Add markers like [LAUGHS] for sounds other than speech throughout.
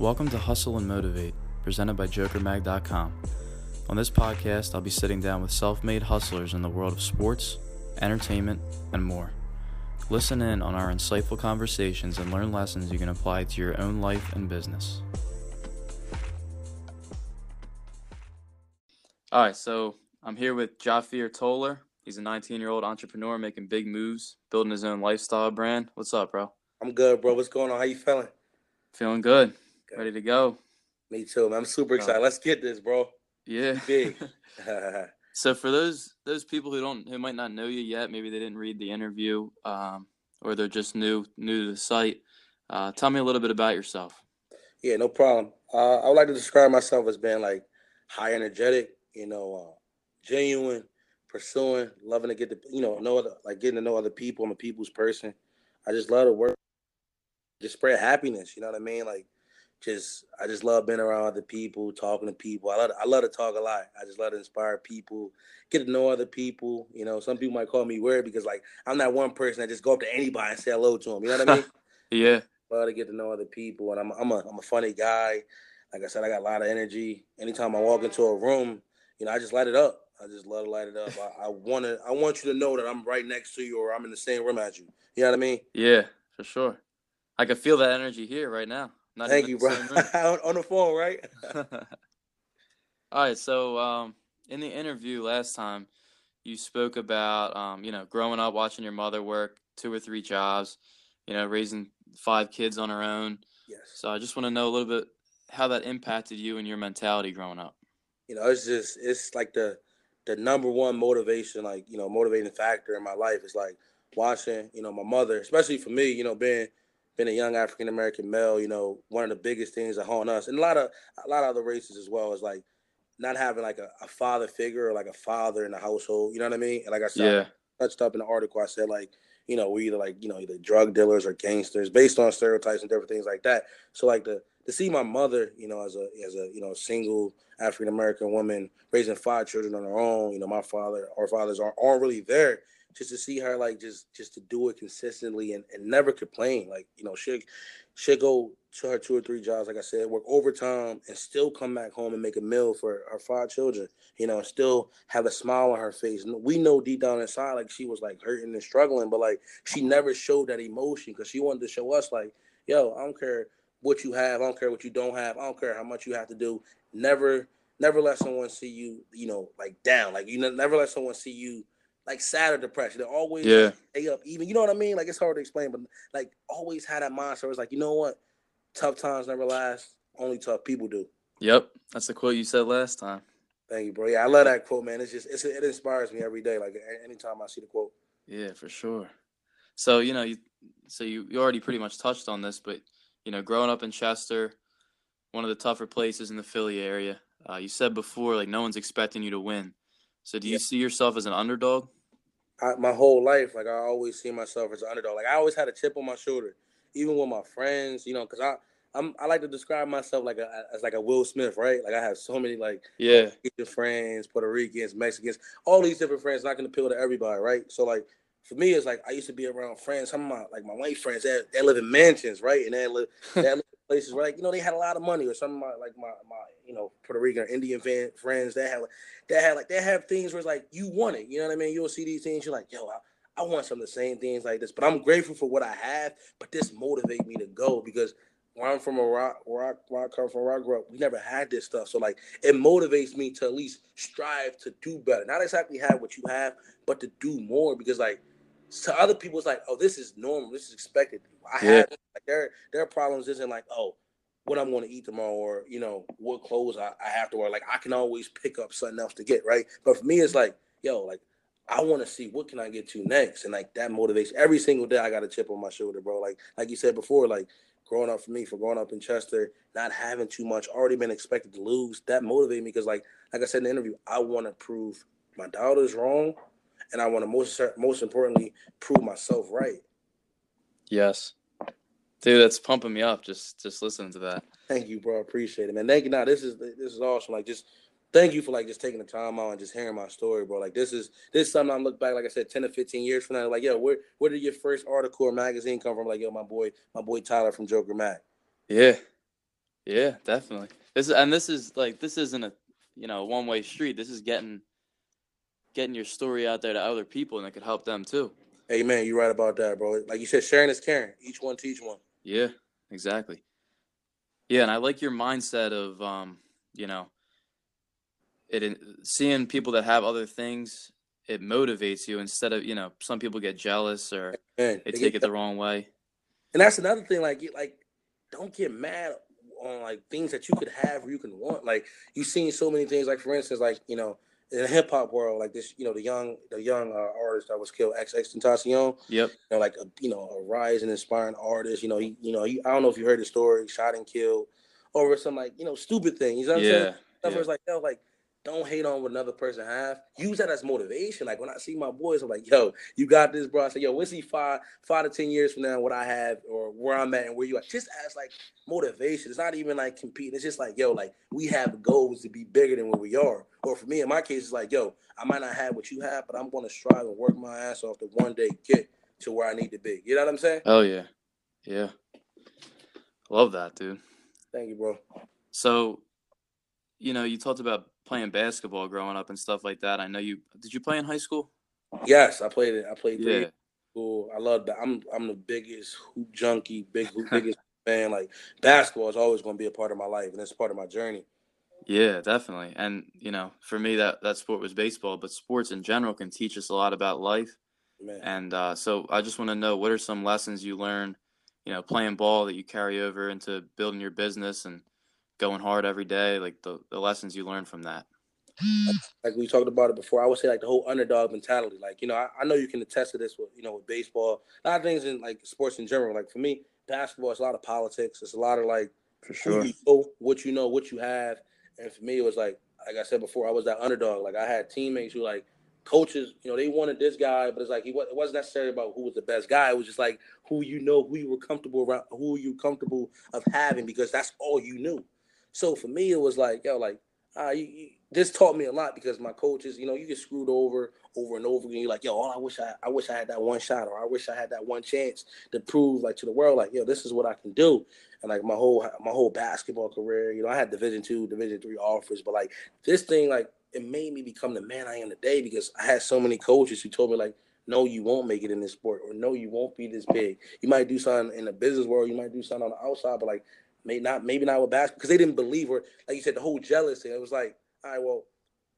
Welcome to Hustle and Motivate, presented by JokerMag.com. On this podcast, I'll be sitting down with self made hustlers in the world of sports, entertainment, and more. Listen in on our insightful conversations and learn lessons you can apply to your own life and business. All right, so I'm here with Jafir Toller. He's a 19 year old entrepreneur making big moves, building his own lifestyle brand. What's up, bro? I'm good, bro. What's going on? How you feeling? Feeling good. Ready to go. Me too, man. I'm super excited. Let's get this, bro. Yeah. Big. [LAUGHS] [LAUGHS] So for those those people who don't who might not know you yet, maybe they didn't read the interview, um, or they're just new new to the site. Uh, tell me a little bit about yourself. yeah, no problem. Uh, I would like to describe myself as being like high energetic, you know, uh, genuine, pursuing, loving to get to, you know, know other, like getting to know other people. I'm a people's person. I just love to work, just spread happiness. You know what I mean? Like, just I just love being around other people, talking to people. I love to, I love to talk a lot. I just love to inspire people, get to know other people. You know, some people might call me weird because like I'm not one person that just go up to anybody and say hello to them. You know what I mean? [LAUGHS] Yeah. love to get to know other people, and I'm I'm a I'm a funny guy. Like I said, I got a lot of energy. Anytime I walk into a room, you know, I just light it up. I just love to light it up. I, I want to I want you to know that I'm right next to you, or I'm in the same room as you. You know what I mean? Yeah, for sure. I can feel that energy here right now. Not Thank you, bro. the same room. [LAUGHS] on, on the phone, right? [LAUGHS] All right, so um, in the interview last time, you spoke about um, you know growing up watching your mother work two or three jobs, you know raising five kids on her own. yes. So I just want to know a little bit how that impacted you and your mentality growing up. you know, it's just it's like the the number one motivation, like you know, motivating factor in my life is like watching, you know, my mother, especially for me, you know, being being a young African American male, you know, one of the biggest things that haunt us, and a lot of a lot of other races as well, is like not having like a, a father figure or like a father in the household. You know what I mean? And like I said, Yeah, touched up in the article. I said like, you know, we either like, you know, either drug dealers or gangsters based on stereotypes and different things like that. So like the to see my mother, you know, as a as a you know single African American woman raising five children on her own, you know, my father, our fathers aren't, aren't really there. Just to see her like just just to do it consistently and, and never complain. Like, you know, she she'll go to her two or three jobs, like I said, work overtime and still come back home and make a meal for her five children, you know, still have a smile on her face. And we know deep down inside, like she was like hurting and struggling, but like she never showed that emotion because she wanted to show us, like, yo, I don't care what you have, I don't care what you don't have, I don't care how much you have to do. Never, never let someone see you, you know, like down. Like you never let someone see you like sad or depressed. They're always Yeah. stay up, even you know what I mean? Like it's hard to explain, but like always had that mindset. It's like, you know what? Tough times never last. Only tough people do. yep. That's the quote you said last time. Thank you, bro. Yeah, I love that quote, man. It's just it's, it inspires me every day. Like anytime I see the quote. Yeah, for sure. So you know, you so you, you already pretty much touched on this, but you know, growing up in Chester, one of the tougher places in the Philly area. Uh, you said before, like no one's expecting you to win. So do you Yeah. see yourself as an underdog? I, my whole life, like I always see myself as an underdog. Like I always had a chip on my shoulder, even with my friends, you know, because I I'm I like to describe myself like a as like a Will Smith, right? Like I have so many like Yeah, friends, Puerto Ricans, Mexicans, all these different friends. Not gonna appeal to everybody, right? So like for me, it's like I used to be around friends. Some of my like my white friends, they, they live in mansions, right? And they live, [LAUGHS] they live in places where like you know they had a lot of money. Or some of my like my my you know Puerto Rican or Indian fan, friends, they have they have like they have things where it's like you want it. You know what I mean? You'll see these things, you're like, yo, I, I want some of the same things like this. But I'm grateful for what I have. But this motivates me to go because where I'm from a rock, where I, where I come from, where I grew up, we never had this stuff. So like, it motivates me to at least strive to do better. Not exactly have what you have, but to do more. Because like, to other people, it's like, oh, this is normal, this is expected. I Yeah. have like their their problems isn't like, oh, what I'm going to eat tomorrow, or you know, what clothes I, I have to wear. Like, I can always pick up something else to get right. But for me, it's like, yo, like. I want to see what can I get to next, and like that motivates every single day. I got a chip on my shoulder, bro. Like like you said before, like growing up for me, for growing up in Chester, not having too much, already been expected to lose, that motivated me because, like, like I said in the interview, I want to prove my daughter's wrong, and I want to most most importantly prove myself right. yes, dude, that's pumping me up. Just just listening to that. Thank you, bro. Appreciate it, man. Thank you. Now this is this is awesome. Like, just thank you for like just taking the time out and just hearing my story, bro. Like, this is this is something I look back, like I said, ten to fifteen years from now, like, yo, where where did your first article or magazine come from? Like, yo, my boy, my boy Tyler from Joker Mag. Yeah, Yeah, definitely. This and this is like this isn't a you know one way street. This is getting getting your story out there to other people, and it could help them too. Hey man, you're right about that, bro. Like you said, sharing is caring. Each one teach one. Yeah, exactly. Yeah, and I like your mindset of um, you know, it seeing people that have other things. It motivates you instead of you know some people get jealous or they, they take it the wrong way. And that's another thing. Like, like don't get mad on like things that you could have or you can want. Like you've seen so many things. Like for instance, like you know, in the hip hop world, like this, you know, the young the young uh, artist that was killed, XXXTentacion. Yep. You know, like a you know a rising, inspiring artist. You know, he you know he, I don't know if you heard the story, shot and killed over some like you know stupid thing. You know what I'm saying? Stuff yeah. like yo, like don't hate on what another person have. Use that as motivation. Like when I see my boys, I'm like, yo, you got this, bro. I say, yo, we'll see five, five to ten years from now what I have or where I'm at and where you are. Just as like motivation. It's not even like competing. It's just like, yo, like we have goals to be bigger than where we are. Or for me, in my case, it's like, yo, I might not have what you have, but I'm gonna strive and work my ass off to one day get to where I need to be. You know what I'm saying? Oh yeah. Yeah. Love that, dude. Thank you, bro. So, you know, you talked about playing basketball growing up and stuff like that. I know you did you play in high school? Yes, I played it. I played yeah. School. I love that. I'm I'm the biggest hoop junkie, big hoop, biggest [LAUGHS] fan. Like basketball is always going to be a part of my life, and it's part of my journey. Yeah, definitely. And you know, for me, that that sport was baseball, but sports in general can teach us a lot about life. Man. And uh, so, I just want to know what are some lessons you learn, you know, playing ball that you carry over into building your business and going hard every day, like the, the lessons you learn from that. Like we talked about it before, I would say like the whole underdog mentality. Like, you know, I, I know you can attest to this with, you know, with baseball, a lot of things in like sports in general. Like for me, basketball, it's a lot of politics. It's a lot of like, for sure, you know, what you know, what you have. And for me, it was like, like I said before, I was that underdog. Like I had teammates who like coaches, you know, they wanted this guy, but it's like he it wasn't necessarily about who was the best guy. It was just like who you know, who you were comfortable around, who you comfortable of having because that's all you knew. So for me, it was like, yo, like, uh, you, you, this taught me a lot because my coaches, you know, you get screwed over over and over again. You're like, yo, oh, I wish I, I wish I had that one shot, or I wish I had that one chance to prove, like, to the world, like, yo, this is what I can do. And like my whole my whole basketball career, you know, I had Division two, Division three offers, but like this thing, like, it made me become the man I am today because I had so many coaches who told me, like, no, you won't make it in this sport, or no, you won't be this big. You might do something in the business world, you might do something on the outside, but like Maybe not, maybe not with basketball because they didn't believe her. Like you said, the whole jealousy. It was like, all right, well,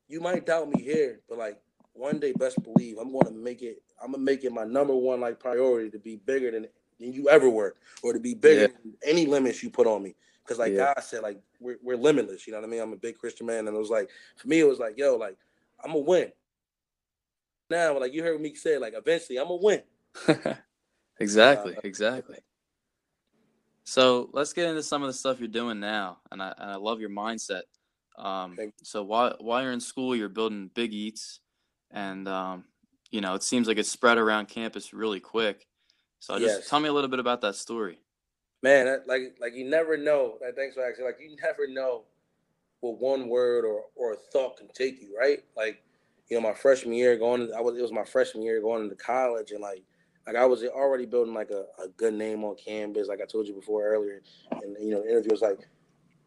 you might doubt me here, but like one day, best believe I'm going to make it. I'm gonna make it my number one like priority to be bigger than than you ever were, or to be bigger yeah. than any limits you put on me. Because like yeah. God said, like we're we're limitless. You know what I mean? I'm a big Christian man, and it was like for me, it was like, yo, like I'm gonna win. Now, like you heard me say, like eventually I'm gonna win. [LAUGHS] exactly, uh, exactly. So let's get into some of the stuff you're doing now, and I and I love your mindset. Um, so while while you're in school, you're building big eats, and um, you know it seems like it's spread around campus really quick. So just yes. tell me a little bit about that story. Man, like like you never know. Thanks for asking. Like you never know what one word or or a thought can take you, right? Like you know, my freshman year going, I was it was my freshman year going into college, and like like I was already building like a, a good name on Canvas, like I told you before earlier. And you know, the interview was like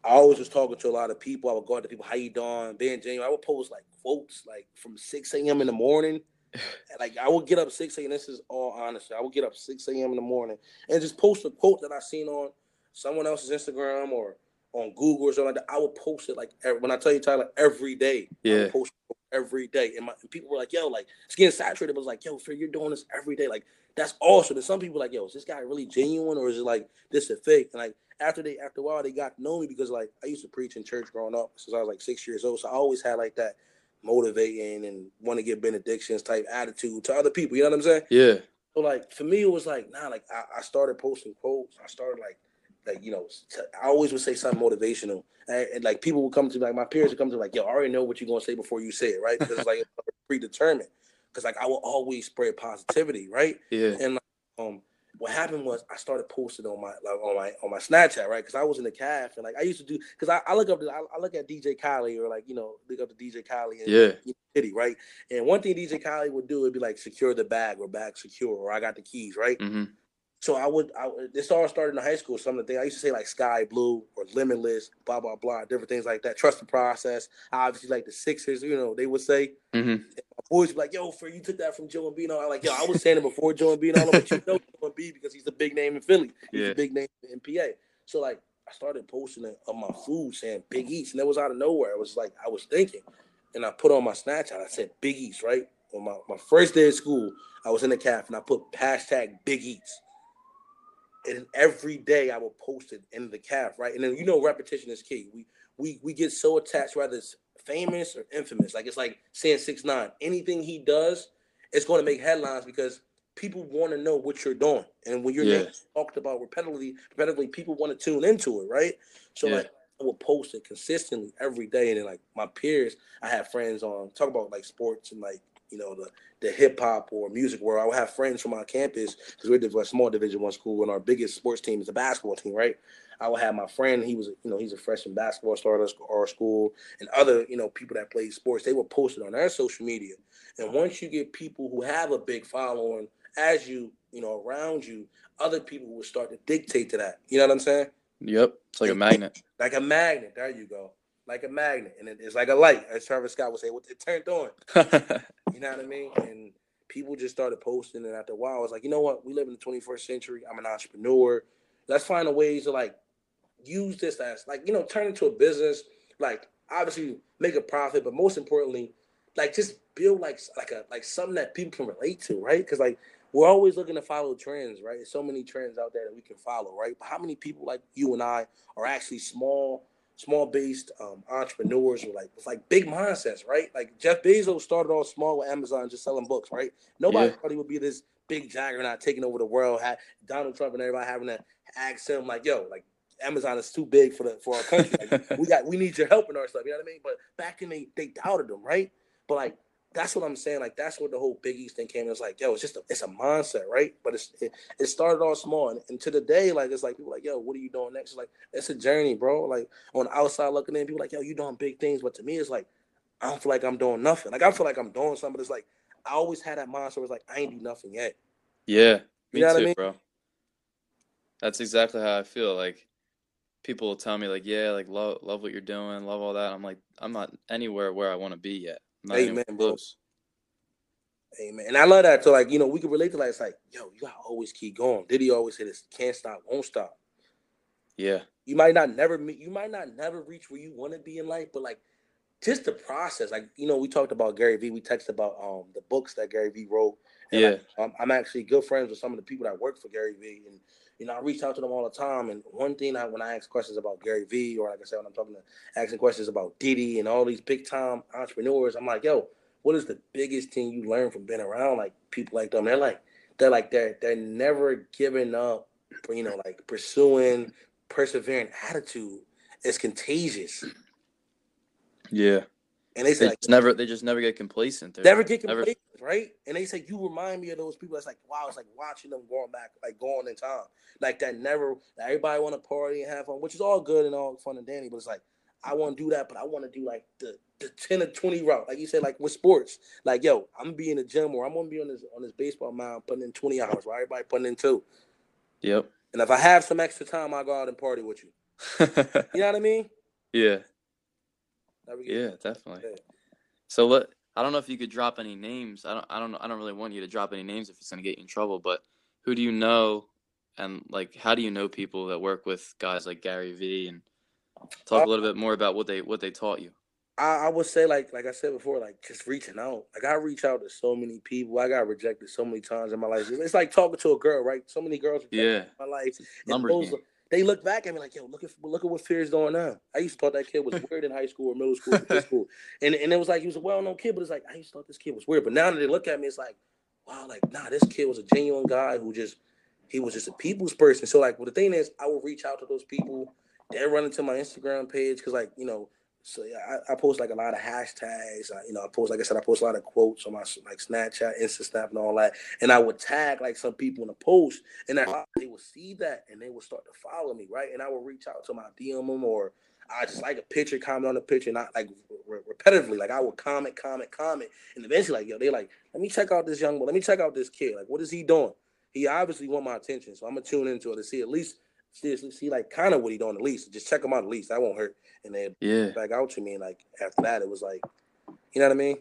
I always was talking to a lot of people. I would go out to people, how you doing? Ben James. I would post like quotes like from 6 a.m. in the morning. And, [LAUGHS] like I would get up 6 a.m. This is all honesty. I would get up 6 a.m. in the morning and just post a quote that I seen on someone else's Instagram or on Google or something like that. I would post it like every, when I tell you Tyler every day. Yeah. post every day. And, my, and people were like, yo, like it's getting saturated. But was like, yo, for you're doing this every day. Like that's awesome. And some people like, yo, is this guy really genuine or is it like this a fake? And like after they after a while they got to know me because like I used to preach in church growing up since I was like six years old. So I always had like that motivating and want to get benedictions type attitude to other people. You know what I'm saying? Yeah. So like for me it was like nah like I, I started posting quotes. I started like like you know I always would say something motivational and, and, like people would come to me like my peers would come to me like yo I already know what you're gonna say before you say it right because it's like [LAUGHS] predetermined because like I will always spread positivity, right? Yeah. And like, um, what happened was I started posting on my like on my on my Snapchat, right? Because I was in the calf and like I used to do because I, I, look up I, I, look at DJ Khaled or like you know look up to DJ Khaled and yeah City, right? And one thing DJ Khaled would do would be like secure the bag or bag secure or I got the keys, right? Mm-hmm. So I would I this all started in high school. Some of the things I used to say like sky blue or limitless, blah blah blah, different things like that. Trust the process. Obviously, like the Sixers, you know, they would say. Mm-hmm. Boys would be like, "Yo, for you took that from Joe Embiid." I'm like, "Yo, I was saying it before Joe Embiid, but you know [LAUGHS] Joe Embiid because he's a big name in Philly. He's Yeah. a big name in PA." So like, I started posting it on my food saying Big Eats, and it was out of nowhere. It was like I was thinking, and I put on my Snapchat. I said Big Eats, right? On my, my first day of school, I was in the calf and I put hashtag Big Eats. And every day I would post it in the calf, right? And then you know repetition is key. We we we get so attached, whether it's famous or infamous. Like it's like saying six nine. Anything he does, it's going to make headlines because people want to know what you're doing. And when your Yeah. name talked about repetitively, repetitively, people want to tune into it, right? So Yeah. like I would post it consistently every day. And then like my peers, I have friends on talk about like sports and like you know the the hip hop or music world. I would have friends from our campus because we're a small Division One school, and our biggest sports team is the basketball team, right? I would have my friend. He was, you know, he's a freshman basketball star at our school, and other, you know, people that play sports. They would post it on their social media. And uh-huh. once you get people who have a big following as you, you know, around you, other people will start to dictate to that. You know what I'm saying? Yep. It's like a magnet. Like a magnet. There you go. Like a magnet, and it- it's like a light, as Travis Scott would say. "What it turned on." [LAUGHS] You know what I mean? And people just started posting, and after a while, I was like, you know what? We live in the 21st century. I'm an entrepreneur. Let's find a ways to like use this as like you know turn into a business. Like obviously make a profit, but most importantly, like just build like like a like something that people can relate to, right? Because like we're always looking to follow trends, right? There's so many trends out there that we can follow, right? But how many people like you and I are actually small? Small based um, entrepreneurs were like with like big mindsets, right? Like Jeff Bezos started off small with Amazon, just selling books, right? Nobody Yeah. thought he would be this big juggernaut taking over the world. Had Donald Trump and everybody having to ask him like, "Yo, like Amazon is too big for the for our country. Like, we got we need your help in our stuff." You know what I mean? But back in they they doubted him, right? But like that's what I'm saying. Like that's what the whole Big Eats thing came. It's like, yo, it's just a, it's a mindset, right? But it's it, it started off small, and, and to the day, like it's like people like, yo, what are you doing next? It's like it's a journey, bro. Like on the outside looking in, people like, yo, you doing big things, but to me, it's like I don't feel like I'm doing nothing. Like I feel like I'm doing something, but it's like I always had that mindset. Where it's like I ain't do nothing yet. Yeah, me You know what too, I mean? bro. That's exactly how I feel. Like people will tell me, like, yeah, like love love what you're doing, love all that. I'm like, I'm not anywhere where I want to be yet. Not Amen, anywhere bro. Amen. And I love that. So like you know, we can relate to like it's like, yo, you gotta always keep going. Diddy always say this: can't stop, won't stop. Yeah, You might not never meet, you might not never reach where you want to be in life, but like just the process. Like you know, we talked about Gary Vee. We texted about um the books that Gary Vee wrote. And, yeah, like, I'm, I'm actually good friends with some of the people that work for Gary Vee, and you know, I reach out to them all the time. And one thing I when I ask questions about Gary Vee, or like I said, when I'm talking to asking questions about Diddy and all these big time entrepreneurs, I'm like, yo, what is the biggest thing you learn from being around like people like them? They're like, they're like they're they're never giving up, you know, like pursuing, persevering attitude is contagious. yeah. And they say They like, just never, they just never get complacent. They're never get never- complacent, right? And they say you remind me of those people. That's like wow, it's like watching them going back, like going in time, like that. Never that everybody want to party and have fun, which is all good and all fun and dandy. But it's like I want to do that, but I want to do like the the ten or twenty route, like you said, like with sports. Like yo, I'm gonna be in the gym or I'm gonna be on this on this baseball mound putting in twenty hours, while everybody putting in two. Yep. And if I have some extra time, I'll go out and party with you. [LAUGHS] You know what I mean? yeah, Never yeah, definitely. So let I don't know if you could drop any names. I don't I don't I don't really want you to drop any names if it's gonna get you in trouble, but who do you know and like how do you know people that work with guys like Gary Vee and talk Uh, a little bit more about what they what they taught you. I, I would say like like I said before, like just reaching out. Like I reach out to so many people. I got rejected so many times in my life. It's like talking to a girl, right? So many girls Yeah. in my life. Numbers. They look back at me like, yo, look at look at what Fear's doing now. I used to thought that kid was [LAUGHS] weird in high school or middle school, or school, and and it was like he was a well known kid, but it's like I used to thought this kid was weird. But now that they look at me, it's like, wow, like nah, this kid was a genuine guy who just he was just a people's person. So like, well, the thing is, I will reach out to those people. They're running to my Instagram page because like you know. So yeah, I, I post like a lot of hashtags. I, you know, I post like I said, I post a lot of quotes on my like Snapchat, Insta Snap, and all that. And I would tag like some people in the post, and then they would see that and they would start to follow me, right? And I would reach out to my DM them or I just like a picture, comment on the picture, not like re- repetitively. Like I would comment, comment, comment, and eventually, like yo, they like, let me check out this young boy. Let me check out this kid. Like, what is he doing? He obviously want my attention, so I'm gonna tune into it to see at least seriously see like kind of what he doing at least. Just check him out at least. That won't hurt. And then Yeah. back out to me. And like after that, it was like, you know what I mean?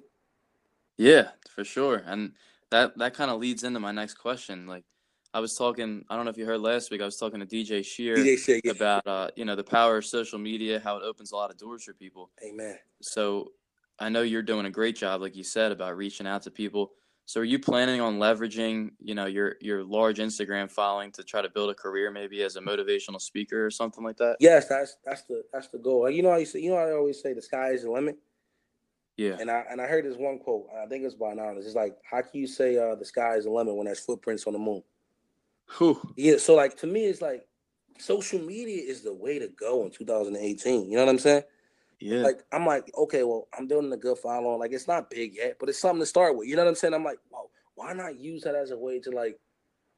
Yeah, for sure. And that that kind of leads into my next question. Like I was talking, I don't know if you heard last week, I was talking to DJ Shear DJ. Yeah. about uh, you know, the power of social media, how it opens a lot of doors for people. Amen. So I know you're doing a great job, like you said, about reaching out to people. So are you planning on leveraging, you know, your your large Instagram following to try to build a career maybe as a motivational speaker or something like that? Yes, that's that's the that's the goal. You know you say, you know I always say the sky is the limit. Yeah. And I and I heard this one quote. I think it's by Anonymous. It's like, how can you say uh, the sky is the limit when there's footprints on the moon? Whew. Yeah. So like to me, it's like social media is the way to go in 2018. You know what I'm saying? Yeah. Like I'm like, okay, well, I'm building a good following. Like it's not big yet, but it's something to start with. You know what I'm saying? I'm like, well, why not use that as a way to like,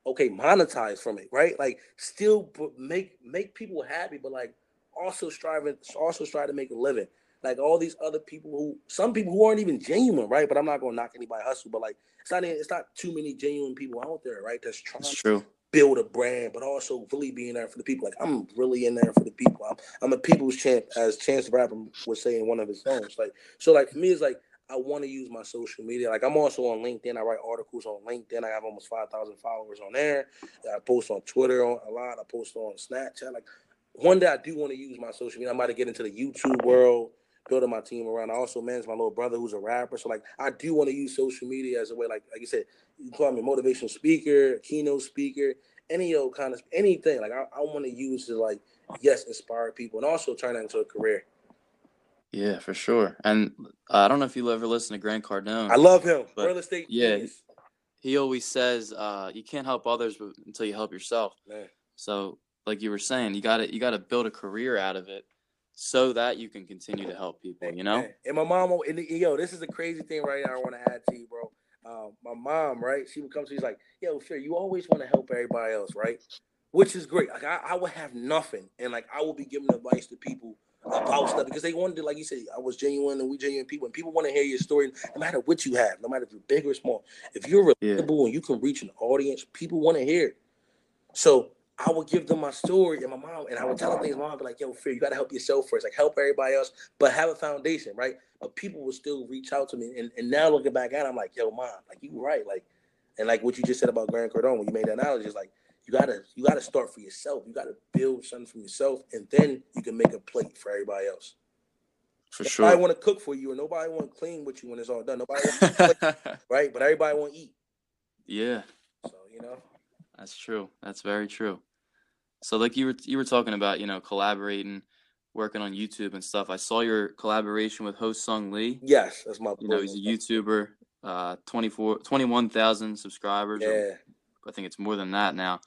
okay, monetize from it, right? Like still make make people happy, but like also striving, also strive to make a living. Like all these other people who, some people who aren't even genuine, right? But I'm not gonna knock anybody hustle, but like it's not it's not too many genuine people out there, right? That's trying That's true. Build a brand, but also really being there for the people. Like I'm really in there for the people. I'm, I'm a people's champ, as Chance the Rapper would say in one of his songs. Like so, like for me, it's like I want to use my social media. Like I'm also on LinkedIn. I write articles on LinkedIn. I have almost five thousand followers on there. I post on Twitter on a lot. I post on Snapchat. Like one day I do want to use my social media. I might get into the YouTube world. Building my team around. I also manage my little brother who's a rapper. So like I do want to use social media as a way, like like you said, you call me a motivational speaker, keynote speaker, any old kind of anything. Like I, I want to use to like yes, inspire people and also turn that into a career. Yeah, for sure. And uh, I don't know if you ever listen to Grant Cardone. I love him. Real estate. yeah, genius. he always says uh, you can't help others until you help yourself. man. So, like you were saying, you got to you got to build a career out of it so that you can continue to help people. You know? And my mom, and yo, this is the crazy thing right now. I want to add to you, bro. Um, my mom, right? She would come to me, she's like, "Yo, sure, you always want to help everybody else, right?" Which is great. Like I, I would have nothing, and like I would be giving advice to people about stuff because they wanted to, like you said, I was genuine and we genuine people, and people want to hear your story, no matter what you have, no matter if you're big or small. If you're Yeah. relatable and you can reach an audience, people want to hear. it. So I would give them my story and my mom, and I would tell them things. Mom would be like, "Yo, fear, you gotta help yourself first. Like help everybody else, but have a foundation, right?" But people will still reach out to me, and, and now looking back at, it, I'm like, "Yo, mom, like you right, like." And like what you just said about Grant Cardone, when you made that analogy, is like you gotta you gotta start for yourself. You gotta build something for yourself, and then you can make a plate for everybody else. For Nobody sure. I want to cook for you, and nobody want to clean with you when it's all done. Nobody want to plate, [LAUGHS] right? But everybody want to eat. yeah, So you know, that's true. That's very true. So, like you were you were talking about, you know, collaborating, working on YouTube and stuff. I saw your collaboration with Ho Sung Lee. yes, that's my. You know, he's a YouTuber, uh, 24, 21,000 subscribers. or Yeah. I think it's more than that now.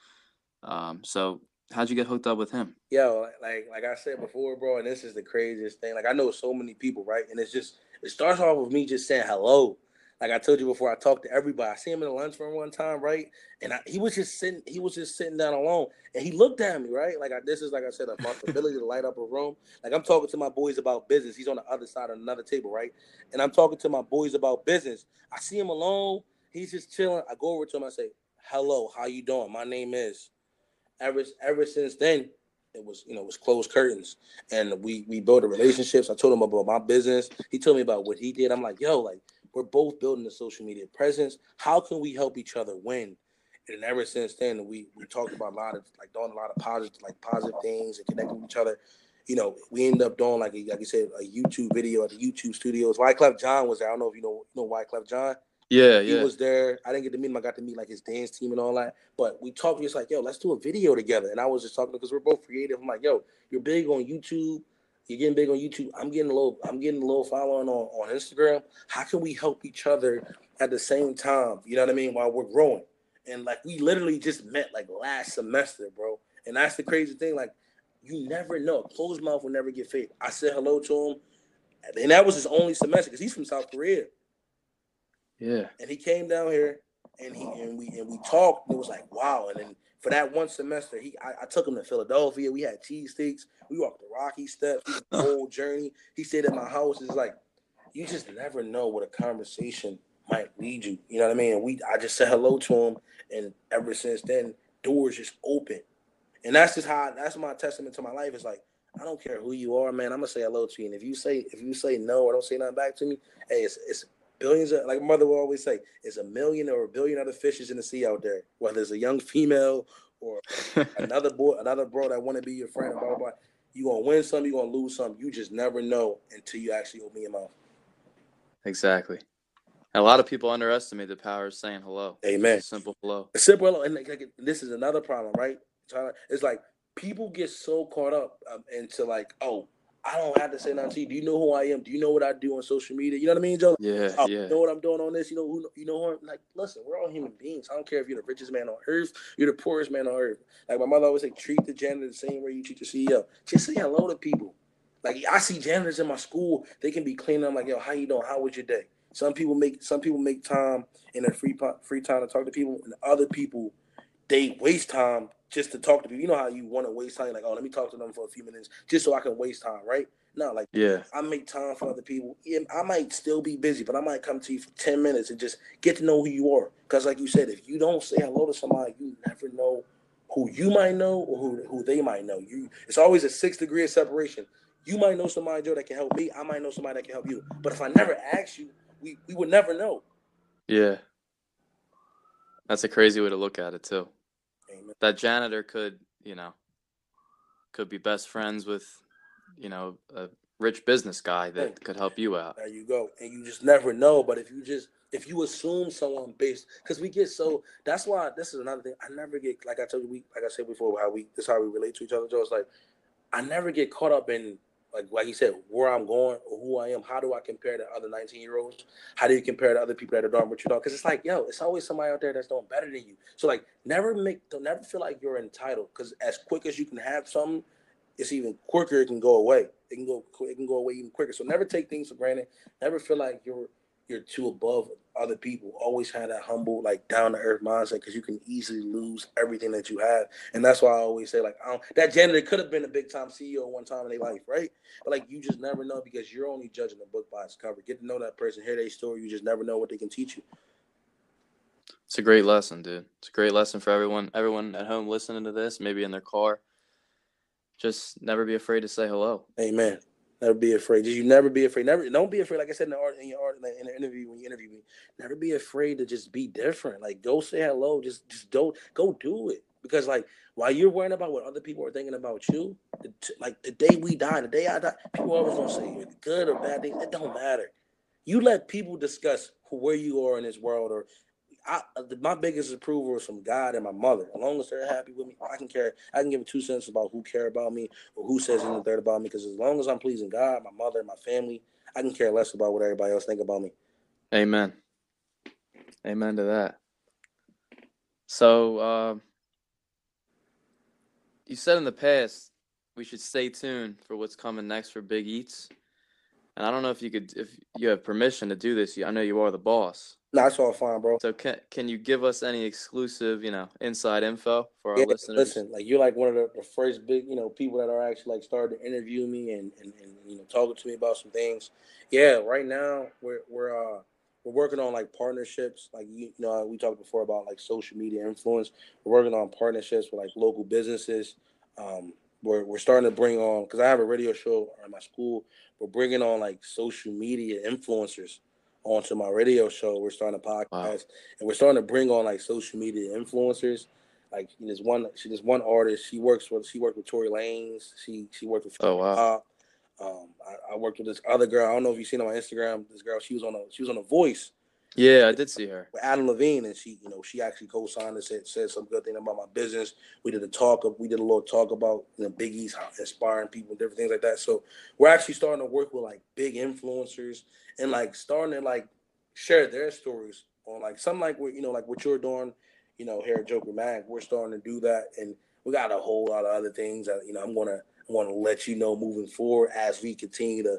Um, so how'd you get hooked up with him? Yo, like like I said before, bro, and this is the craziest thing. Like I know so many people, right? And it's just it starts off with me just saying hello. Like I told you before, I talked to everybody. I see him in the lunchroom one time, right? And I, he was just sitting, he was just sitting down alone, and he looked at me, right? Like I, this is like I said, my ability [LAUGHS] to light up a room. Like I'm talking to my boys about business. He's on the other side of another table, right? And I'm talking to my boys about business. I see him alone. He's just chilling. I go over to him. I say, "Hello, how you doing? My name is." Ever ever since then, it was you know it was closed curtains, and we we built a relationships. I told him about my business. He told me about what he did. I'm like, yo, like we're both building a social media presence. How can we help each other win? And ever since then, we we talked about a lot of like doing a lot of positive like positive things and connecting with each other. You know, we ended up doing like a, like you said a YouTube video at the YouTube studios. Wyclef Jean was there. I don't know if you know you know Wyclef Jean Yeah, he yeah. was there. I didn't get to meet him. I got to meet like his dance team and all that. But we talked just like, yo, let's do a video together. And I was just talking because we're both creative. I'm like, yo, you're big on YouTube. You're getting big on YouTube. I'm getting a little. I'm getting a little following on on Instagram. How can we help each other at the same time? You know what I mean? While we're growing. And like we literally just met like last semester, bro. And that's the crazy thing. Like you never know. A closed mouth will never get fed. I said hello to him, and that was his only semester because he's from South Korea yeah. and he came down here and he and we and we talked. And it was like wow. And then for that one semester, he I, I took him to Philadelphia. We had cheese cheesesteaks. We walked the Rocky Steps. The [LAUGHS] whole journey. He stayed at my house. It's like you just never know what a conversation might lead you. You know what I mean? And we I just said hello to him, and ever since then, doors just open. And that's just how that's my testament to my life. It's like I don't care who you are, man. I'm gonna say hello to you. And if you say if you say no or don't say nothing back to me, hey, it's it's billions of like mother will always say, it's a million or a billion other fishes in the sea out there. Whether it's a young female or [LAUGHS] another boy, another bro that want to be your friend, blah blah blah. You gonna win some, you're gonna lose some. You just never know until you actually open your mouth. Exactly. A lot of people underestimate the power of saying hello. Amen. simple hello. A simple hello, and like, like, this is another problem, right? It's like people get so caught up um, into like, oh, I don't have to say nothing to you. Do you know who I am? Do you know what I do on social media? You know what I mean, Joe? Yeah, oh, yeah. You know what I'm doing on this? You know who? You know who? Like, listen, we're all human beings. I don't care if you're the richest man on earth, you're the poorest man on earth. Like my mother always say, treat the janitor the same way you treat the CEO. Just say hello to people. Like I see janitors in my school, they can be cleaning. I'm like, yo, how you doing? How was your day? Some people make some people make time in their free free time to talk to people, and other people they waste time just to talk to people. You know how you want to waste time, like, oh, let me talk to them for a few minutes just so I can waste time, right? No, like yeah, I make time for other people. I might still be busy, but I might come to you for ten minutes and just get to know who you are. Because, like you said, if you don't say hello to somebody, you never know who you might know or who who they might know. You, it's always a six degree of separation. You might know somebody, Joe, that can help me. I might know somebody that can help you. But if I never ask you, we we would never know. Yeah, that's a crazy way to look at it too. Amen. That janitor could, you know, could be best friends with you know, a rich business guy that could help you out. There you go. And you just never know. But if you just if you assume someone based because we get so that's why this is another thing. I never get like I told you, we like I said before, how we this how we relate to each other, Joe. It's like I never get caught up in like like he said, where I'm going or who I am. How do I compare to other 19 year olds? How do you compare to other people that are doing what you're doing? Because it's like, yo, it's always somebody out there that's doing better than you. So like, never make, don't never feel like you're entitled. Because as quick as you can have something, it's even quicker. It can go away. It can go. It can go away even quicker. So never take things for granted. Never feel like you're you're too above other people. Always have that humble, like down to earth mindset because you can easily lose everything that you have. And that's why I always say, like, that janitor could have been a big time CEO one time in their life, right? But like, you just never know because you're only judging the book by its cover. Get to know that person, hear their story. You just never know what they can teach you. It's a great lesson, dude. It's a great lesson for everyone. Everyone at home listening to this, maybe in their car just never be afraid to say hello. Amen. Never be afraid. You never be afraid. Never don't be afraid. Like I said in the art in your art in the interview when you interview me, never be afraid to just be different. Like go say hello. Just just don't go do it. Because like while you're worrying about what other people are thinking about you, the, like the day we die, the day I die, people always gonna say good or bad things. It don't matter. You let people discuss where you are in this world or I, my biggest approval is from God and my mother. As long as they're happy with me, I can care. I can give two cents about who care about me or who says anything third about me. Because as long as I'm pleasing God, my mother, my family, I can care less about what everybody else think about me. Amen. Amen to that. So, uh, you said in the past we should stay tuned for what's coming next for Big Eats. And I don't know if you could, if you have permission to do this. I know you are the boss. That's all fine, bro. So can can you give us any exclusive, you know, inside info for our yeah, listeners? Listen, like you're like one of the, the, first big, you know, people that are actually like starting to interview me and, and, and you know talking to me about some things. Yeah, right now we're we're uh we're working on like partnerships. Like you, you know, we talked before about like social media influence. We're working on partnerships with like local businesses. Um, we're we're starting to bring on because I have a radio show at my school. We're bringing on like social media influencers onto my radio show. We're starting a podcast, wow. and we're starting to bring on like social media influencers. Like there's one, she there's one artist. She works with she worked with Tory Lanez. She she worked with oh wow. Um, I, I, worked with this other girl. I don't know if you've seen on my Instagram. This girl, she was on a she was on a Voice. Yeah, I did see her with Adam Levine, and she, you know, she actually co-signed and said said some good thing about my business. We did a talk of, we did a little talk about you know biggies, inspiring people, and different things like that. So we're actually starting to work with like big influencers and like starting to like share their stories on like something like what you know like what you're doing, you know, here at Joker Mag. We're starting to do that, and we got a whole lot of other things that you know I'm gonna want to let you know moving forward as we continue to,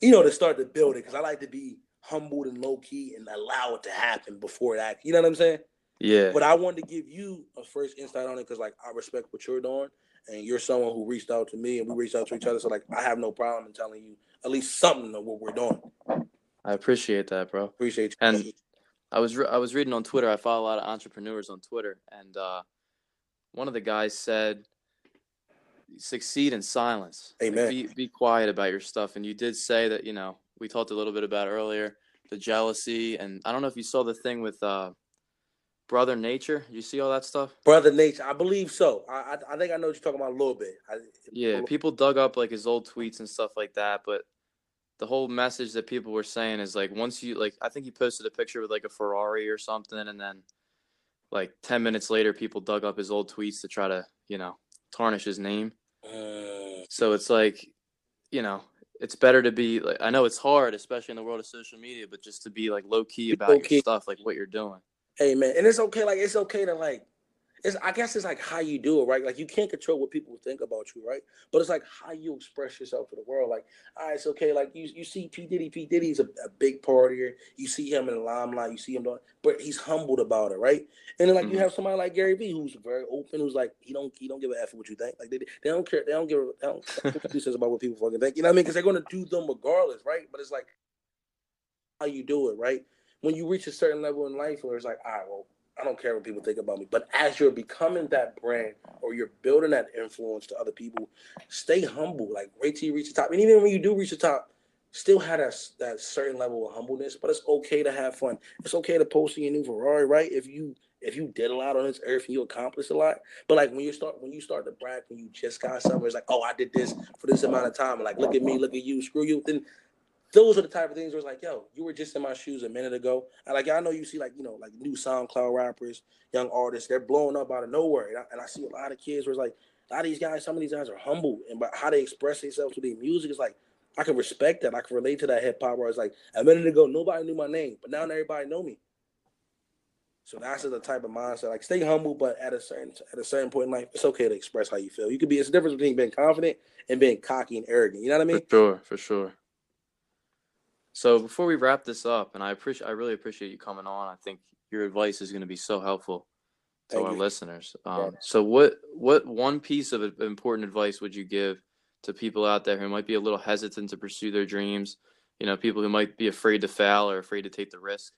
you know, to start to build it because I like to be humbled and low key and allow it to happen before it act. You know what I'm saying? Yeah. But I wanted to give you a first insight on it because like I respect what you're doing and you're someone who reached out to me and we reached out to each other. So like I have no problem in telling you at least something of what we're doing. I appreciate that, bro. Appreciate you. And I was re- I was reading on Twitter. I follow a lot of entrepreneurs on Twitter, and uh, one of the guys said succeed in silence. Amen. Like, be be quiet about your stuff. And you did say that you know we talked a little bit about earlier the jealousy, and I don't know if you saw the thing with uh, Brother Nature. You see all that stuff? Brother Nature, I believe so. I I, I think I know what you're talking about a little bit. I, Yeah, people dug up like his old tweets and stuff like that, but the whole message that people were saying is like once you like I think he posted a picture with like a Ferrari or something and then like 10 minutes later people dug up his old tweets to try to, you know, tarnish his name. Uh, So it's like, you know, it's better to be like I know it's hard especially in the world of social media, but just to be like low key about Low-key. your stuff, like what you're doing. hey man, and it's okay. Like it's okay to like. It's I guess it's like how you do it, right? Like you can't control what people think about you, right? But it's like how you express yourself to the world. Like, all right, it's okay. Like you, you see P Diddy. P Diddy's a, a big partier. You see him in the limelight. You see him doing, but he's humbled about it, right? And then like you Mhm. have somebody like Gary Vee who's very open, who's like he don't he don't give a f what you think. Like they, they don't care. They don't give. a- They don't what [LAUGHS] says about what people fucking think. You know what I mean? Because they're gonna do them regardless, right? But it's like how you do it, right? When you reach a certain level in life where it's like, all right, well, I don't care what people think about me. But as you're becoming that brand or you're building that influence to other people, stay humble. Like wait till you reach the top. And even when you do reach the top, still have that, that certain level of humbleness. But it's okay to have fun. It's okay to post in your new Ferrari, right? If you if you did a lot on this earth and you accomplished a lot. But like when you start when you start to brag when you just got somewhere, it's like, oh, I did this for this amount of time. And like, look at me, look at you, screw you. Then those are the type of things where it's like, yo, you were just in my shoes a minute ago. And like I know you see like, you know, like new SoundCloud rappers, young artists, they're blowing up out of nowhere. And I, and I see a lot of kids where it's like, a lot of these guys, some of these guys are humble and but how they express themselves through their music is like, I can respect that. I can relate to that hip hop where it's like a minute ago nobody knew my name, but now everybody know me. So that's the type of mindset. Like stay humble, but at a certain at a certain point in life, it's okay to express how you feel. You could be it's a difference between being confident and being cocky and arrogant. You know what I mean? For sure, for sure. So before we wrap this up, and I appreciate, I really appreciate you coming on. I think your advice is going to be so helpful to Thank our you. listeners. Um, Yeah. So what, what one piece of important advice would you give to people out there who might be a little hesitant to pursue their dreams? You know, people who might be afraid to fail or afraid to take the risk.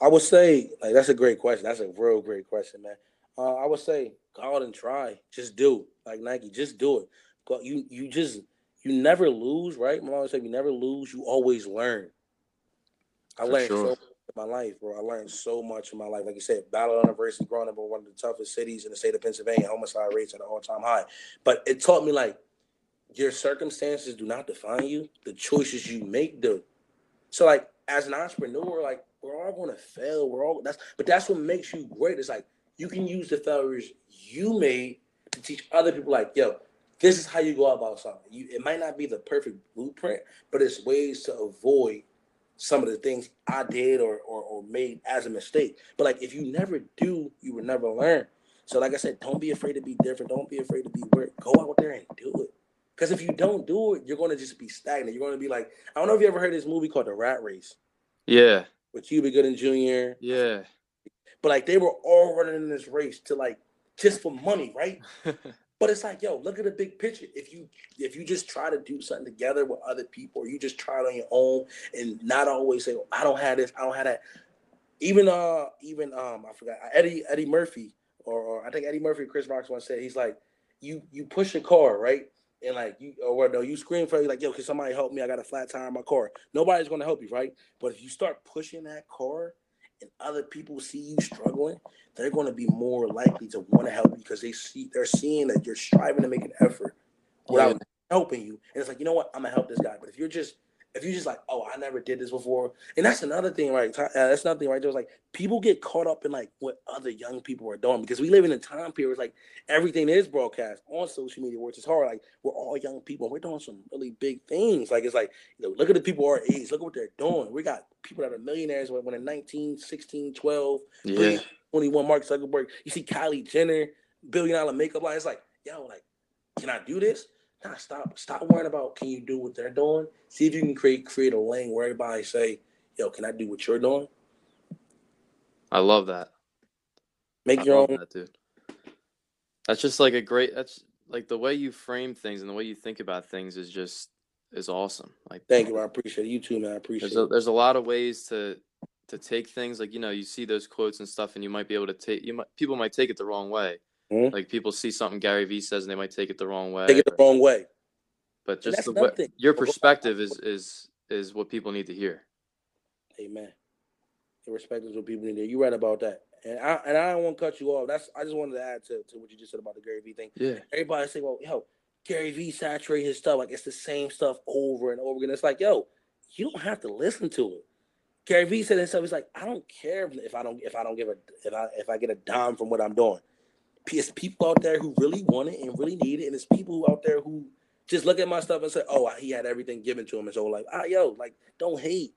I would say like that's a great question. That's a real great question, man. Uh, I would say go out and try. Just do like Nike. Just do it. Go, you you just you never lose, right? My mom always say you never lose. You always learn. I For learned sure. so much in my life, bro. I learned so much in my life. Like you said, Battle University, growing up in one of the toughest cities in the state of Pennsylvania, homicide rates at an all time high. But it taught me like your circumstances do not define you. The choices you make do. So like as an entrepreneur, like we're all gonna fail. We're all that's but that's what makes you great. It's like you can use the failures you made to teach other people like, yo, this is how you go about something. You it might not be the perfect blueprint, but it's ways to avoid some of the things I did or, or or made as a mistake. But like if you never do, you will never learn. So like I said, don't be afraid to be different. Don't be afraid to be weird. Go out there and do it. Because if you don't do it, you're gonna just be stagnant. You're gonna be like, I don't know if you ever heard this movie called The Rat Race Yeah, with Cuba Gooding Jr. yeah. But like they were all running in this race to like just for money, right? [LAUGHS] But it's like, yo, look at the big picture. If you if you just try to do something together with other people, or you just try it on your own and not always say, I don't have this, I don't have that. Even uh, even um, I forgot Eddie Eddie Murphy, or, or I think Eddie Murphy, Chris Rock once said, he's like, you you push a car, right? And like you or no, you scream for you like, yo, can somebody help me? I got a flat tire in my car. Nobody's gonna help you, right? But if you start pushing that car and other people see you struggling, they're going to be more likely to want to help you because they see they're seeing that you're striving to make an effort without Yeah. helping you. And it's like, you know what? I'm gonna help this guy. But if you're just if you're just like, oh, I never did this before, and that's another thing, right? Uh, that's another thing, right? There's like people get caught up in like what other young people are doing because we live in a time period where it's like everything is broadcast on social media, which is hard. Like we're all young people, we're doing some really big things. Like it's like, you know, look at the people our age, look at what they're doing. We got people that are millionaires when in 19, 16, 12, Yeah, 21 Mark Zuckerberg. You see Kylie Jenner, billion dollar makeup line. It's like, yo, like, can I do this? Nah, stop, stop worrying about can you do what they're doing. See if you can create create a lane where everybody say, yo, can I do what you're doing? I love that. Make I your own. that, dude. That's just like a great. That's like the way you frame things and the way you think about things is just is awesome. Like Thank you. I appreciate it. You too, man. I appreciate there's a, it. there's a lot of ways to to take things like you know you see those quotes and stuff and you might be able to take you might people might take it the wrong way Mm-hmm. Like people see something Gary Vee says and they might take it the wrong way. Take it the wrong way. But just the way, your perspective is is is what people need to hear. Amen. Your perspective is what people need to hear. You right about that. And I and I don't want to cut you off. That's I just wanted to add to, to what you just said about the Gary Vee thing. Yeah. Everybody say, well, yo, Gary Vee saturate his stuff like it's the same stuff over and over again. It's like, yo, you don't have to listen to it. Gary Vee said himself, he's like, I don't care if I don't if I don't give a if I if I get a dime from what I'm doing. It's people out there who really want it and really need it, and it's people out there who just look at my stuff and say, "Oh, he had everything given to him," and so like, ah, yo, like, don't hate.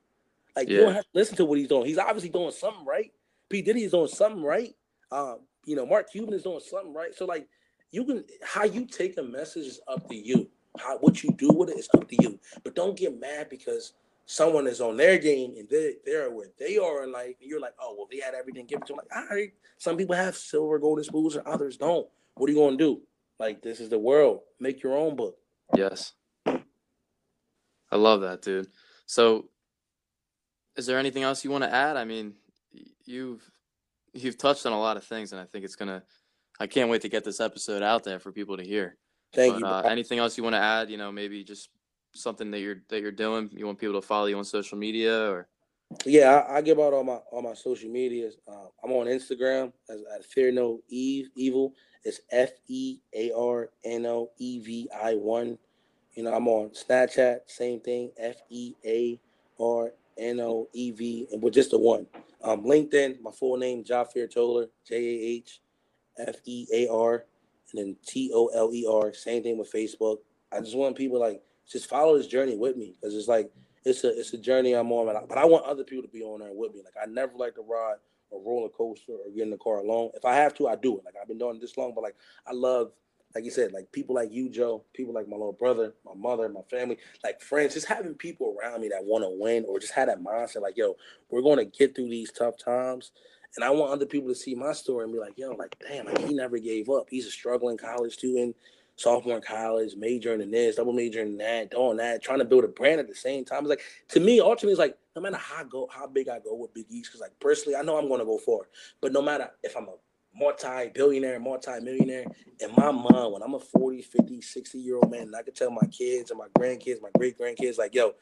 Like, yeah. you don't have to listen to what he's doing. He's obviously doing something right. P Diddy is doing something right. Um, you know, Mark Cuban is doing something right. So like, you can how you take a message is up to you. How what you do with it is up to you. But don't get mad because someone is on their game and they they're where they are in life, and you're like, oh well, they had everything given to them. Like, all right, some people have silver, golden spoons, and others don't. What are you gonna do? Like, this is the world. Make your own book. Yes. I love that, dude. So, is there anything else you want to add? I mean, you've you've touched on a lot of things, and I think it's gonna. I can't wait to get this episode out there for people to hear. Thank but, you. Uh, anything else you want to add? You know, maybe just something that you're that you're doing? You want people to follow you on social media or? Yeah, I, I give out all my all my social medias. Uh, I'm on Instagram as at Fear No Eve Evil. It's F E A R N O E V I one. You know, I'm on Snapchat, same thing, F E A R N O E V, and with just the one. Um, LinkedIn, my full name, Jahfear Toler, J A H F E A R, and then T O L E R. Same thing with Facebook. I just want people like just follow this journey with me because it's like it's a it's a journey I'm on, but I want other people to be on there with me. Like I never like to ride a roller coaster or get in the car alone. If I have to, I do it. Like I've been doing this long, but like I love, like you said, like people like you, Joe, people like my little brother, my mother, my family, like friends, just having people around me that want to win or just have that mindset, like yo, we're going to get through these tough times. And I want other people to see my story and be like, yo, like damn, like he never gave up. He's a struggling college student sophomore in college, majoring in this, double majoring in that, doing that, trying to build a brand at the same time. It's like to me, ultimately, it's like no matter how go, how big I go with Big Eats, because like personally, I know I'm going to go it. But no matter if I'm a multi-billionaire, multi-millionaire, in my mind, when I'm a 40, 50, 60 year old man, and I can tell my kids and my grandkids, my great grandkids, like, yo,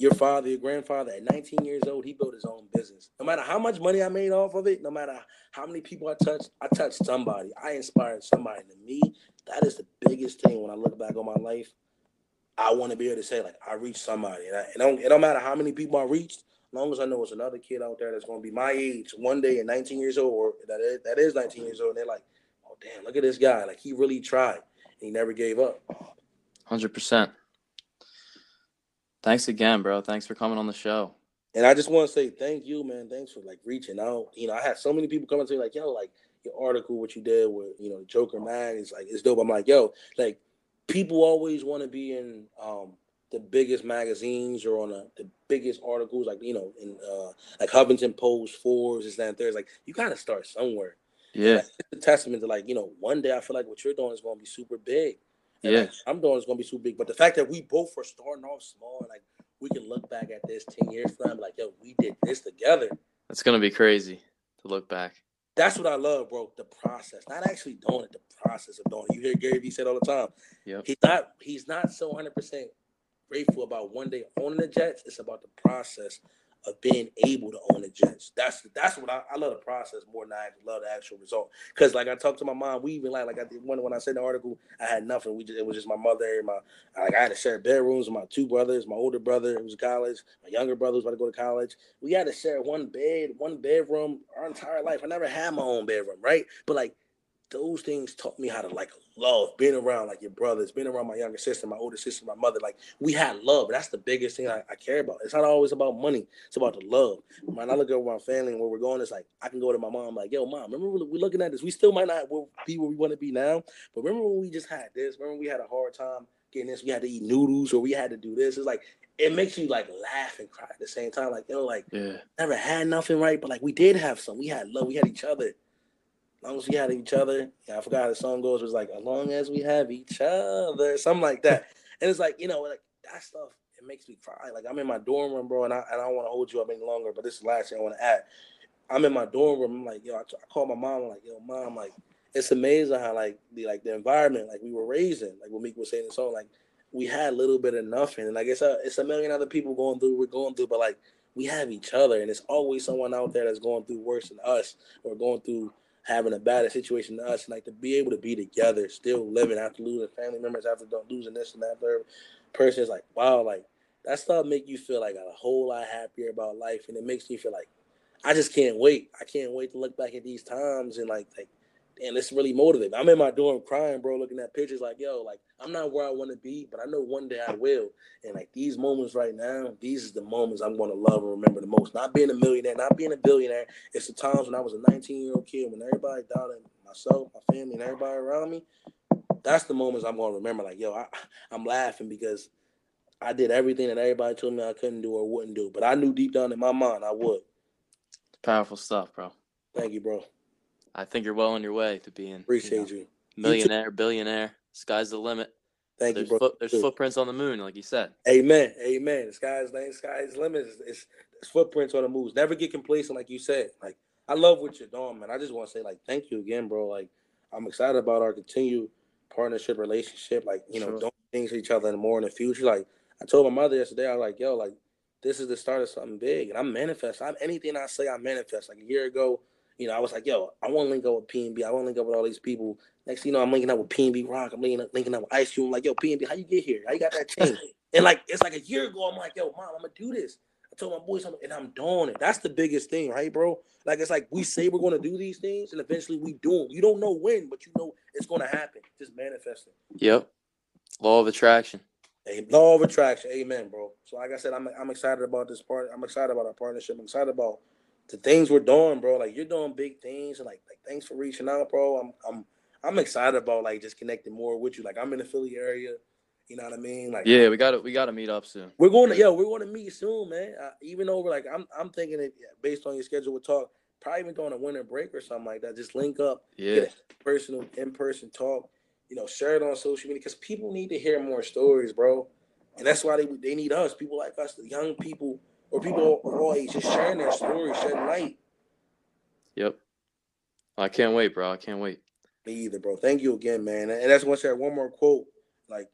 your father, your grandfather, at 19 years old, he built his own business. No matter how much money I made off of it, no matter how many people I touched, I touched somebody. I inspired somebody. To me, that is the biggest thing when I look back on my life. I want to be able to say, like, I reached somebody. And I, it, don't, it don't matter how many people I reached, as long as I know it's another kid out there that's going to be my age one day at 19 years old, or that is, that is 19 years old, and they're like, oh, damn, look at this guy. Like, he really tried. And he never gave up. 100%. Thanks again, bro. Thanks for coming on the show. And I just want to say thank you, man. Thanks for like reaching out. You know, I had so many people coming to me like, yo, like your article, what you did with, you know, Joker Mag is like it's dope. I'm like, yo, like people always want to be in um the biggest magazines or on a, the biggest articles, like you know, in uh like Huffington Post, Forbes, this, that, and third. Like you gotta start somewhere. Yeah. Like, it's a testament to like, you know, one day I feel like what you're doing is gonna be super big. And yeah, I'm doing is gonna be too big. But the fact that we both were starting off small like we can look back at this 10 years from like, yo, we did this together. That's gonna be crazy to look back. That's what I love, bro. The process, not actually doing it, the process of doing it. You hear Gary Vee said all the time. Yeah. He's not he's not so 100 percent grateful about one day owning the Jets. It's about the process of being able to own the Jets. That's that's what I, I love the process more than I love the actual result. Because like I talked to my mom, we even like like I did when when I said the article, I had nothing. We just it was just my mother, and my like I had to share bedrooms with my two brothers, my older brother who was college, my younger brother was about to go to college. We had to share one bed, one bedroom our entire life. I never had my own bedroom, right? But like those things taught me how to like love being around like your brothers, being around my younger sister, my older sister, my mother. Like we had love. That's the biggest thing I, I, care about. It's not always about money. It's about the love. When I look at my family and where we're going, it's like I can go to my mom like, yo, mom, remember we're looking at this. We still might not be where we want to be now, but remember when we just had this? Remember we had a hard time getting this? We had to eat noodles or we had to do this. It's like it makes you like laugh and cry at the same time. Like, yo, like yeah. never had nothing right, but like we did have some. We had love. We had each other long as we had each other. Yeah, I forgot how the song goes. It was like, as long as we have each other, something like that. and it's like, you know, like that stuff, it makes me cry. Like I'm in my dorm room, bro, and I, and I don't want to hold you up any longer, but this is the last thing I want to add. I'm in my dorm room. I'm like, yo, I, I call my mom. I'm like, yo, mom, like, it's amazing how like the like the environment like we were raised in, like what Meek was saying in the song, like we had a little bit of nothing, and like it's a it's a million other people going through we're going through, but like we have each other, and it's always someone out there that's going through worse than us or going through having a bad situation than us, like to be able to be together, still living after losing family members, after losing this and that third person is like wow, like that stuff make you feel like a whole lot happier about life, and it makes me feel like I just can't wait. I can't wait to look back at these times and like like and it's really motivating. I'm in my dorm crying, bro, looking at pictures like, yo, like I'm not where I want to be, but I know one day I will. And like these moments right now, these is the moments I'm going to love and remember the most. Not being a millionaire, not being a billionaire. It's the times when I was a 19 year old kid, when everybody doubted myself, my family, and everybody around me. That's the moments I'm going to remember. Like, yo, I, I'm laughing because I did everything that everybody told me I couldn't do or wouldn't do, but I knew deep down in my mind I would. Powerful stuff, bro. Thank you, bro. I think you're well on your way to being appreciate you, know, you. millionaire, billionaire. Sky's the limit. Thank there's you, bro. Foot, there's footprints on the moon, like you said. Amen. Amen. The sky's the sky's limit. It's, it's, it's footprints on the moon. Never get complacent, like you said. Like I love what you're doing, man. I just want to say, like, thank you again, bro. Like I'm excited about our continued partnership relationship. Like you know, sure. doing things for each other and more in the future. Like I told my mother yesterday, I was like, yo, like this is the start of something big, and I'm manifest. I'm anything I say, I manifest. Like a year ago, you know, I was like, yo, I want to link up with PNB. I want to link up with all these people. Next you know, I'm linking up with PNB Rock. I'm linking up, linking up with Ice Cube. I'm like, yo, PNB, how you get here? How you got that chain? [LAUGHS] and like, it's like a year ago, I'm like, yo, mom, I'm gonna do this. I told my boys, and I'm doing it. That's the biggest thing, right, bro? Like, it's like we say we're gonna do these things, and eventually we do them. You don't know when, but you know it's gonna happen. Just manifesting. Yep. Law of attraction. A law of attraction. Amen, bro. So like I said, I'm I'm excited about this part. I'm excited about our partnership. I'm excited about the things we're doing, bro. Like you're doing big things, and like like thanks for reaching out, bro. I'm I'm I'm excited about like just connecting more with you. Like I'm in the Philly area. You know what I mean? Like yeah, we got to we got to meet up soon. We're going to yeah, we're going to meet soon, man. Uh, even over like I'm I'm thinking it based on your schedule. We'll talk probably even during a winter break or something like that. Just link up, yeah, personal in person talk you know, share it on social media because people need to hear more stories, bro. And that's why they they need us, people like us, the young people or people of all ages, sharing their stories, shedding light. Yep. I can't wait, bro. I can't wait. Me either, bro. Thank you again, man. And that's one share one more quote. Like,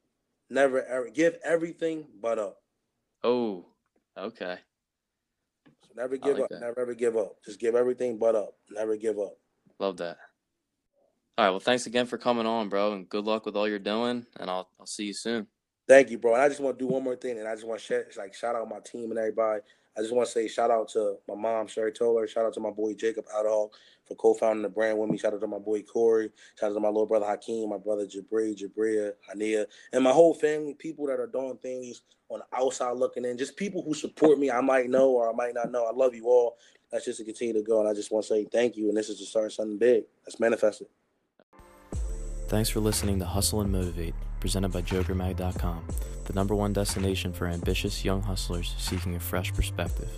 never ever give everything but up. Oh, okay. So never give like up. That. Never ever give up. Just give everything but up. Never give up. Love that. All right. Well, thanks again for coming on, bro, and good luck with all you're doing. And I'll I'll see you soon. Thank you, bro. And I just want to do one more thing, and I just want to like shout out my team and everybody. I just want to say shout out to my mom, Sherry Toller. Shout out to my boy Jacob Adderhall for co-founding the brand with me. Shout out to my boy Corey. Shout out to my little brother Hakeem, my brother Jabri, Jabria, Hania, and my whole family. People that are doing things on the outside looking in. Just people who support me. I might know or I might not know. I love you all. That's just to continue to go. And I just want to say thank you. And this is to start something big. Let's manifest it. Thanks for listening to Hustle and Motivate, presented by JokerMag.com, the number one destination for ambitious young hustlers seeking a fresh perspective.